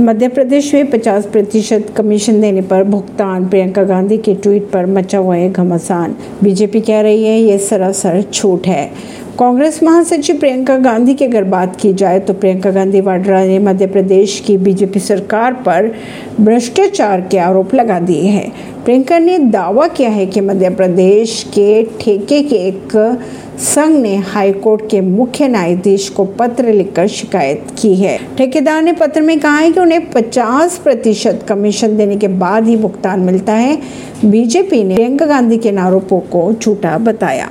मध्य प्रदेश में 50 प्रतिशत कमीशन देने पर भुगतान प्रियंका गांधी के ट्वीट पर मचा हुआ है घमासान। बीजेपी कह रही है, ये सरासर छूट है। कांग्रेस महासचिव प्रियंका गांधी की अगर बात की जाए तो प्रियंका गांधी वाड्रा ने मध्य प्रदेश की बीजेपी सरकार पर भ्रष्टाचार के आरोप लगा दिए हैं। प्रियंका ने दावा किया है कि मध्य प्रदेश के ठेके के एक संघ ने हाईकोर्ट के मुख्य न्यायाधीश को पत्र लिखकर शिकायत की है। ठेकेदार ने पत्र में कहा है कि उन्हें 50 प्रतिशत कमीशन देने के बाद ही भुगतान मिलता है। बीजेपी ने प्रियंका गांधी के आरोपों को झूठा बताया।